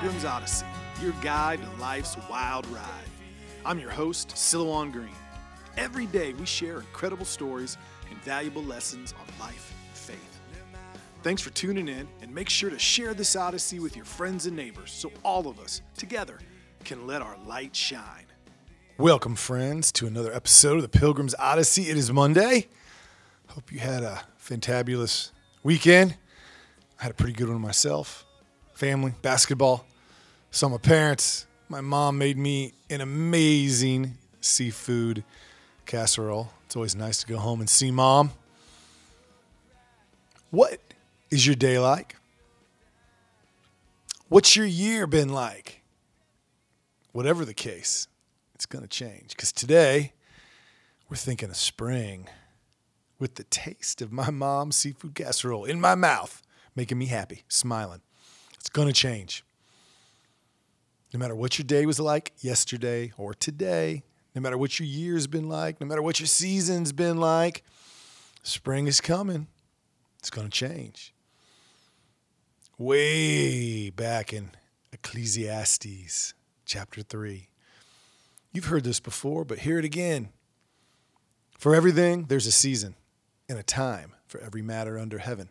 Pilgrim's Odyssey, your guide to life's wild ride. I'm your host, Silouan Green. Every day we share incredible stories and valuable lessons on life and faith. Thanks for tuning in, and make sure to share this Odyssey with your friends and neighbors so all of us, together, can let our light shine. Welcome, friends, to another episode of the Pilgrim's Odyssey. It is Monday. Hope you had a fantabulous weekend. I had a pretty good one myself. Family, basketball, saw my parents. My mom made me an amazing seafood casserole. It's always nice to go home and see mom. What is your day like? What's your year been like? Whatever the case, it's going to change because today we're thinking of spring with the taste of my mom's seafood casserole in my mouth, making me happy, smiling. It's going to change. No matter what your day was like yesterday or today, no matter what your year's been like, no matter what your season's been like, spring is coming. It's going to change. Way back in Ecclesiastes chapter 3. You've heard this before, but hear it again. For everything, there's a season and a time for every matter under heaven.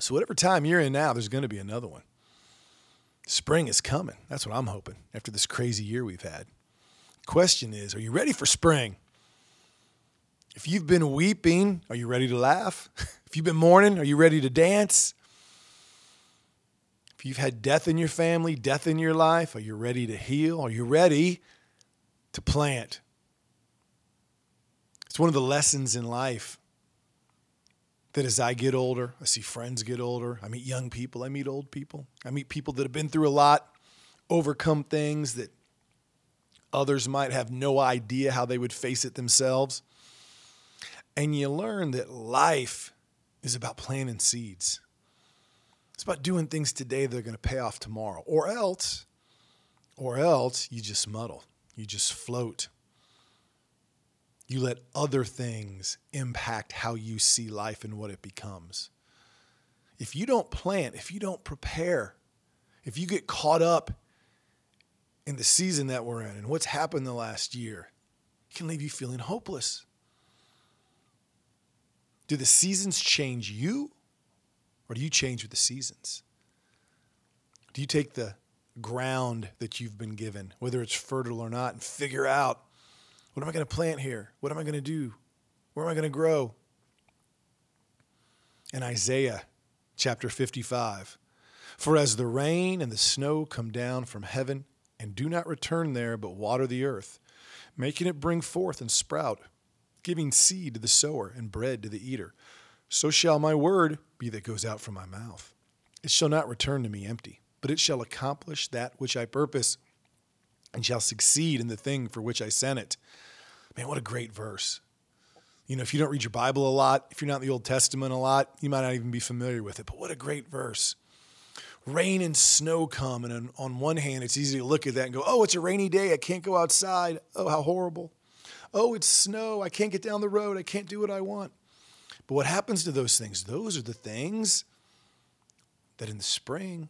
So, whatever time you're in now, there's going to be another one. Spring is coming. That's what I'm hoping after this crazy year we've had. Question is Are you ready for spring? If you've been weeping, are you ready to laugh? If you've been mourning, are you ready to dance? If you've had death in your family, death in your life, are you ready to heal? Are you ready to plant? It's one of the lessons in life that as I get older, I see friends get older, I meet young people, I meet old people, I meet people that have been through a lot, overcome things that others might have no idea how they would face it themselves. And you learn that life is about planting seeds. It's about doing things today that are going to pay off tomorrow. Or else, or else you just muddle. You just float you let other things impact how you see life and what it becomes. If you don't plant, if you don't prepare, if you get caught up in the season that we're in and what's happened the last year, it can leave you feeling hopeless. Do the seasons change you or do you change with the seasons? Do you take the ground that you've been given, whether it's fertile or not, and figure out what am I going to plant here? What am I going to do? Where am I going to grow? In Isaiah chapter 55, for as the rain and the snow come down from heaven and do not return there, but water the earth, making it bring forth and sprout, giving seed to the sower and bread to the eater, so shall my word be that goes out from my mouth. It shall not return to me empty, but it shall accomplish that which I purpose and shall succeed in the thing for which I sent it. Man, what a great verse. You know, if you don't read your Bible a lot, if you're not in the Old Testament a lot, you might not even be familiar with it. But what a great verse. Rain and snow come, and on one hand, it's easy to look at that and go, oh, it's a rainy day. I can't go outside. Oh, how horrible. Oh, it's snow. I can't get down the road. I can't do what I want. But what happens to those things? Those are the things that in the spring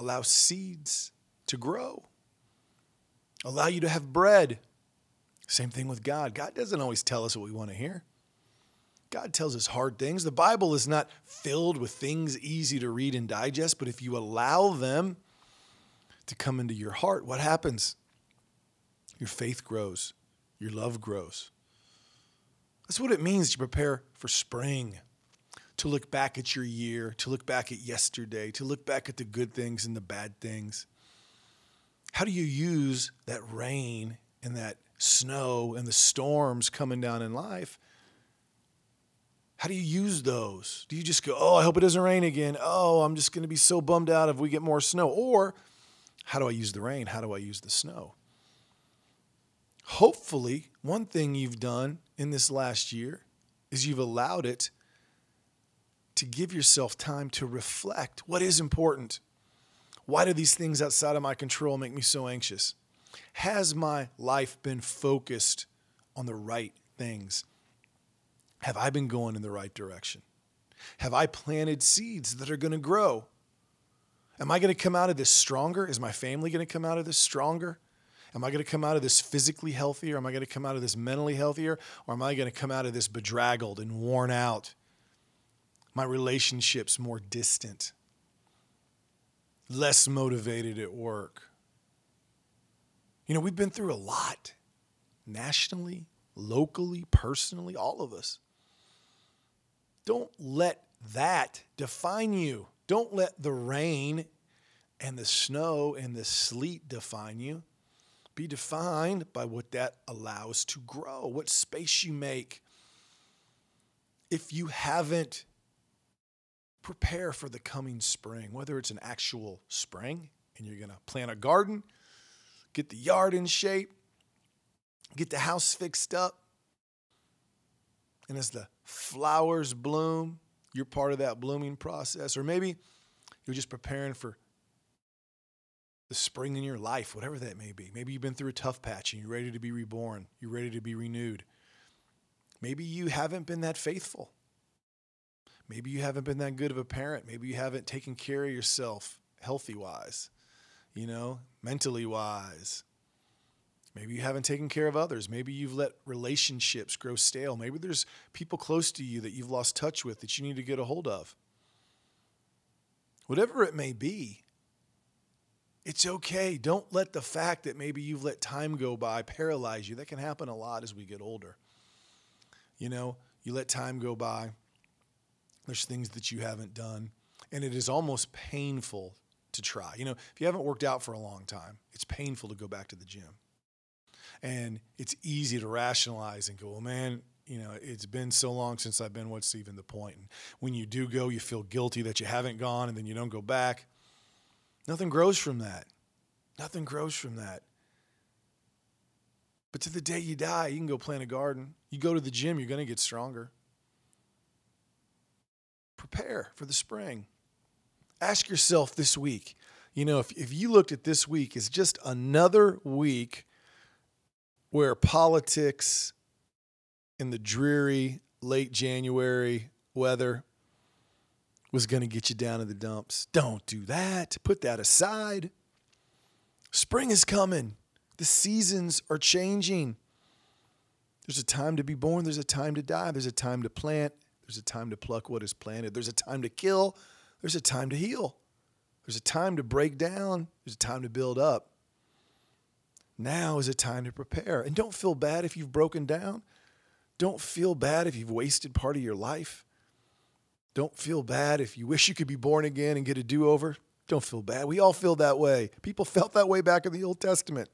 allow seeds to grow, allow you to have bread, same thing with God. God doesn't always tell us what we want to hear. God tells us hard things. The Bible is not filled with things easy to read and digest, but if you allow them to come into your heart, what happens? Your faith grows, your love grows. That's what it means to prepare for spring, to look back at your year, to look back at yesterday, to look back at the good things and the bad things. How do you use that rain and that snow and the storms coming down in life, how do you use those? Do you just go, oh, I hope it doesn't rain again? Oh, I'm just going to be so bummed out if we get more snow? Or How do I use the rain? How do I use the snow? Hopefully, one thing you've done in this last year is you've allowed it to give yourself time to reflect what is important. Why do these things outside of my control make me so anxious? Has my life been focused on the right things? Have I been going in the right direction? Have I planted seeds that are going to grow? Am I going to come out of this stronger? Is my family going to come out of this stronger? Am I going to come out of this physically healthier? Am I going to come out of this mentally healthier? Or am I going to come out of this bedraggled and worn out? My relationships more distant, less motivated at work. You know, we've been through a lot nationally, locally, personally, all of us. Don't let that define you. Don't let the rain and the snow and the sleet define you. Be defined by what that allows to grow, what space you make. If you haven't, prepare for the coming spring, whether it's an actual spring and you're going to plant a garden, get the yard in shape, get the house fixed up. And as the flowers bloom, you're part of that blooming process. Or maybe you're just preparing for the spring in your life, whatever that may be. Maybe you've been through a tough patch and you're ready to be reborn, you're ready to be renewed. Maybe you haven't been that faithful. Maybe you haven't been that good of a parent. Maybe you haven't taken care of yourself healthy wise, you know, mentally wise. Maybe you haven't taken care of others. Maybe you've let relationships grow stale. Maybe there's people close to you that you've lost touch with that you need to get a hold of. Whatever it may be, it's okay. Don't let the fact that maybe you've let time go by paralyze you. That can happen a lot as we get older. You know, you let time go by, there's things that you haven't done, and it is almost painful to try. You know, if you haven't worked out for a long time, it's painful to go back to the gym. And it's easy to rationalize and go, well, man, you know, it's been so long since I've been, what's even the point? And when you do go, you feel guilty that you haven't gone and then you don't go back. Nothing grows from that. Nothing grows from that. But to the day you die, you can go plant a garden. You go to the gym, you're going to get stronger. Prepare for the spring. Ask yourself this week, you know, if, if you looked at this week as just another week where politics in the dreary late January weather was going to get you down in the dumps. Don't do that. Put that aside. Spring is coming. The seasons are changing. There's a time to be born, there's a time to die, there's a time to plant, there's a time to pluck what is planted, there's a time to kill, there's a time to heal, there's a time to break down, there's a time to build up. Now is a time to prepare. And don't feel bad if you've broken down. Don't feel bad if you've wasted part of your life. Don't feel bad if you wish you could be born again and get a do over. Don't feel bad. We all feel that way. People felt that way back in the Old Testament.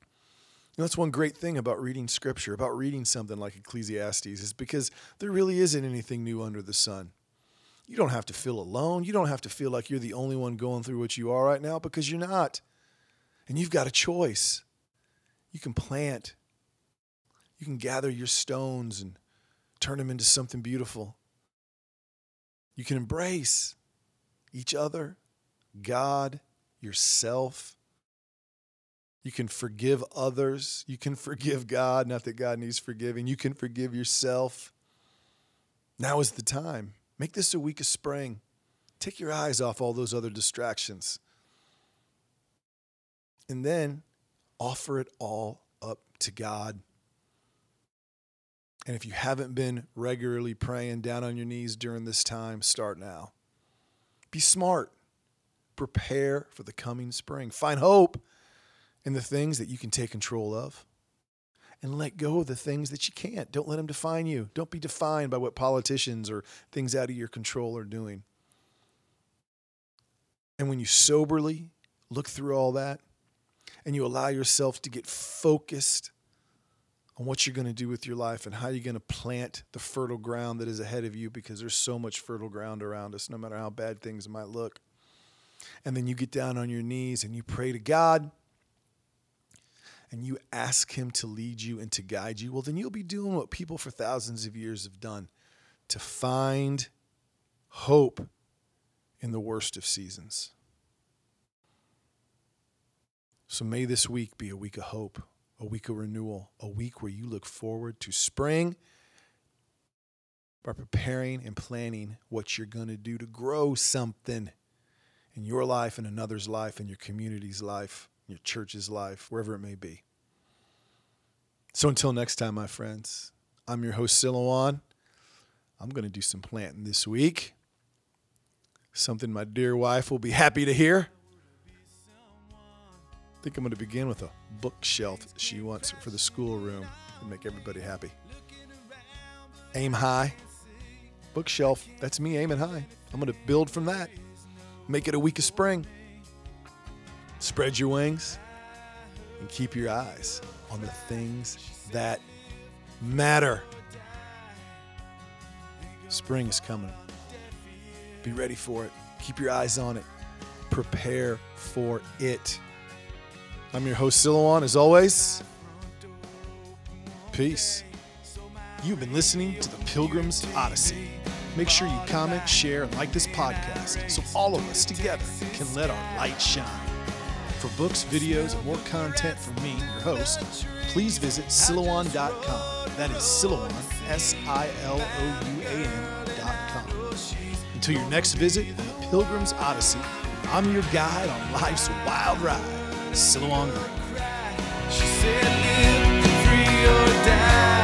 You know, that's one great thing about reading scripture, about reading something like Ecclesiastes, is because there really isn't anything new under the sun. You don't have to feel alone. You don't have to feel like you're the only one going through what you are right now because you're not. And you've got a choice. You can plant, you can gather your stones and turn them into something beautiful. You can embrace each other, God, yourself. You can forgive others. You can forgive God, not that God needs forgiving. You can forgive yourself. Now is the time. Make this a week of spring. Take your eyes off all those other distractions. And then offer it all up to God. And if you haven't been regularly praying down on your knees during this time, start now. Be smart. Prepare for the coming spring. Find hope in the things that you can take control of. And let go of the things that you can't. Don't let them define you. Don't be defined by what politicians or things out of your control are doing. And when you soberly look through all that and you allow yourself to get focused on what you're going to do with your life and how you're going to plant the fertile ground that is ahead of you because there's so much fertile ground around us, no matter how bad things might look. and then you get down on your knees and you pray to God and you ask Him to lead you and to guide you, well, then you'll be doing what people for thousands of years have done to find hope in the worst of seasons. So may this week be a week of hope, a week of renewal, a week where you look forward to spring by preparing and planning what you're going to do to grow something in your life, in another's life, in your community's life, your church's life, wherever it may be. So until next time, my friends, I'm your host, Silouan. I'm going to do some planting this week. Something my dear wife will be happy to hear. I think I'm going to begin with a bookshelf she wants for the schoolroom to make everybody happy. Aim high. Bookshelf, that's me aiming high. I'm going to build from that. Make it a week of spring. Spread your wings and keep your eyes on the things that matter. Spring is coming. Be ready for it. Keep your eyes on it. Prepare for it. I'm your host, Silouan, as always. Peace. You've been listening to the Pilgrim's Odyssey. Make sure you comment, share, and like this podcast so all of us together can let our light shine. For books, videos, and more content from me, your host, please visit silouan.com. That is Silouan, S I L O U A N.com. Until your next visit on the Pilgrim's Odyssey, I'm your guide on life's wild ride, Silouan Green. She said, live free or die.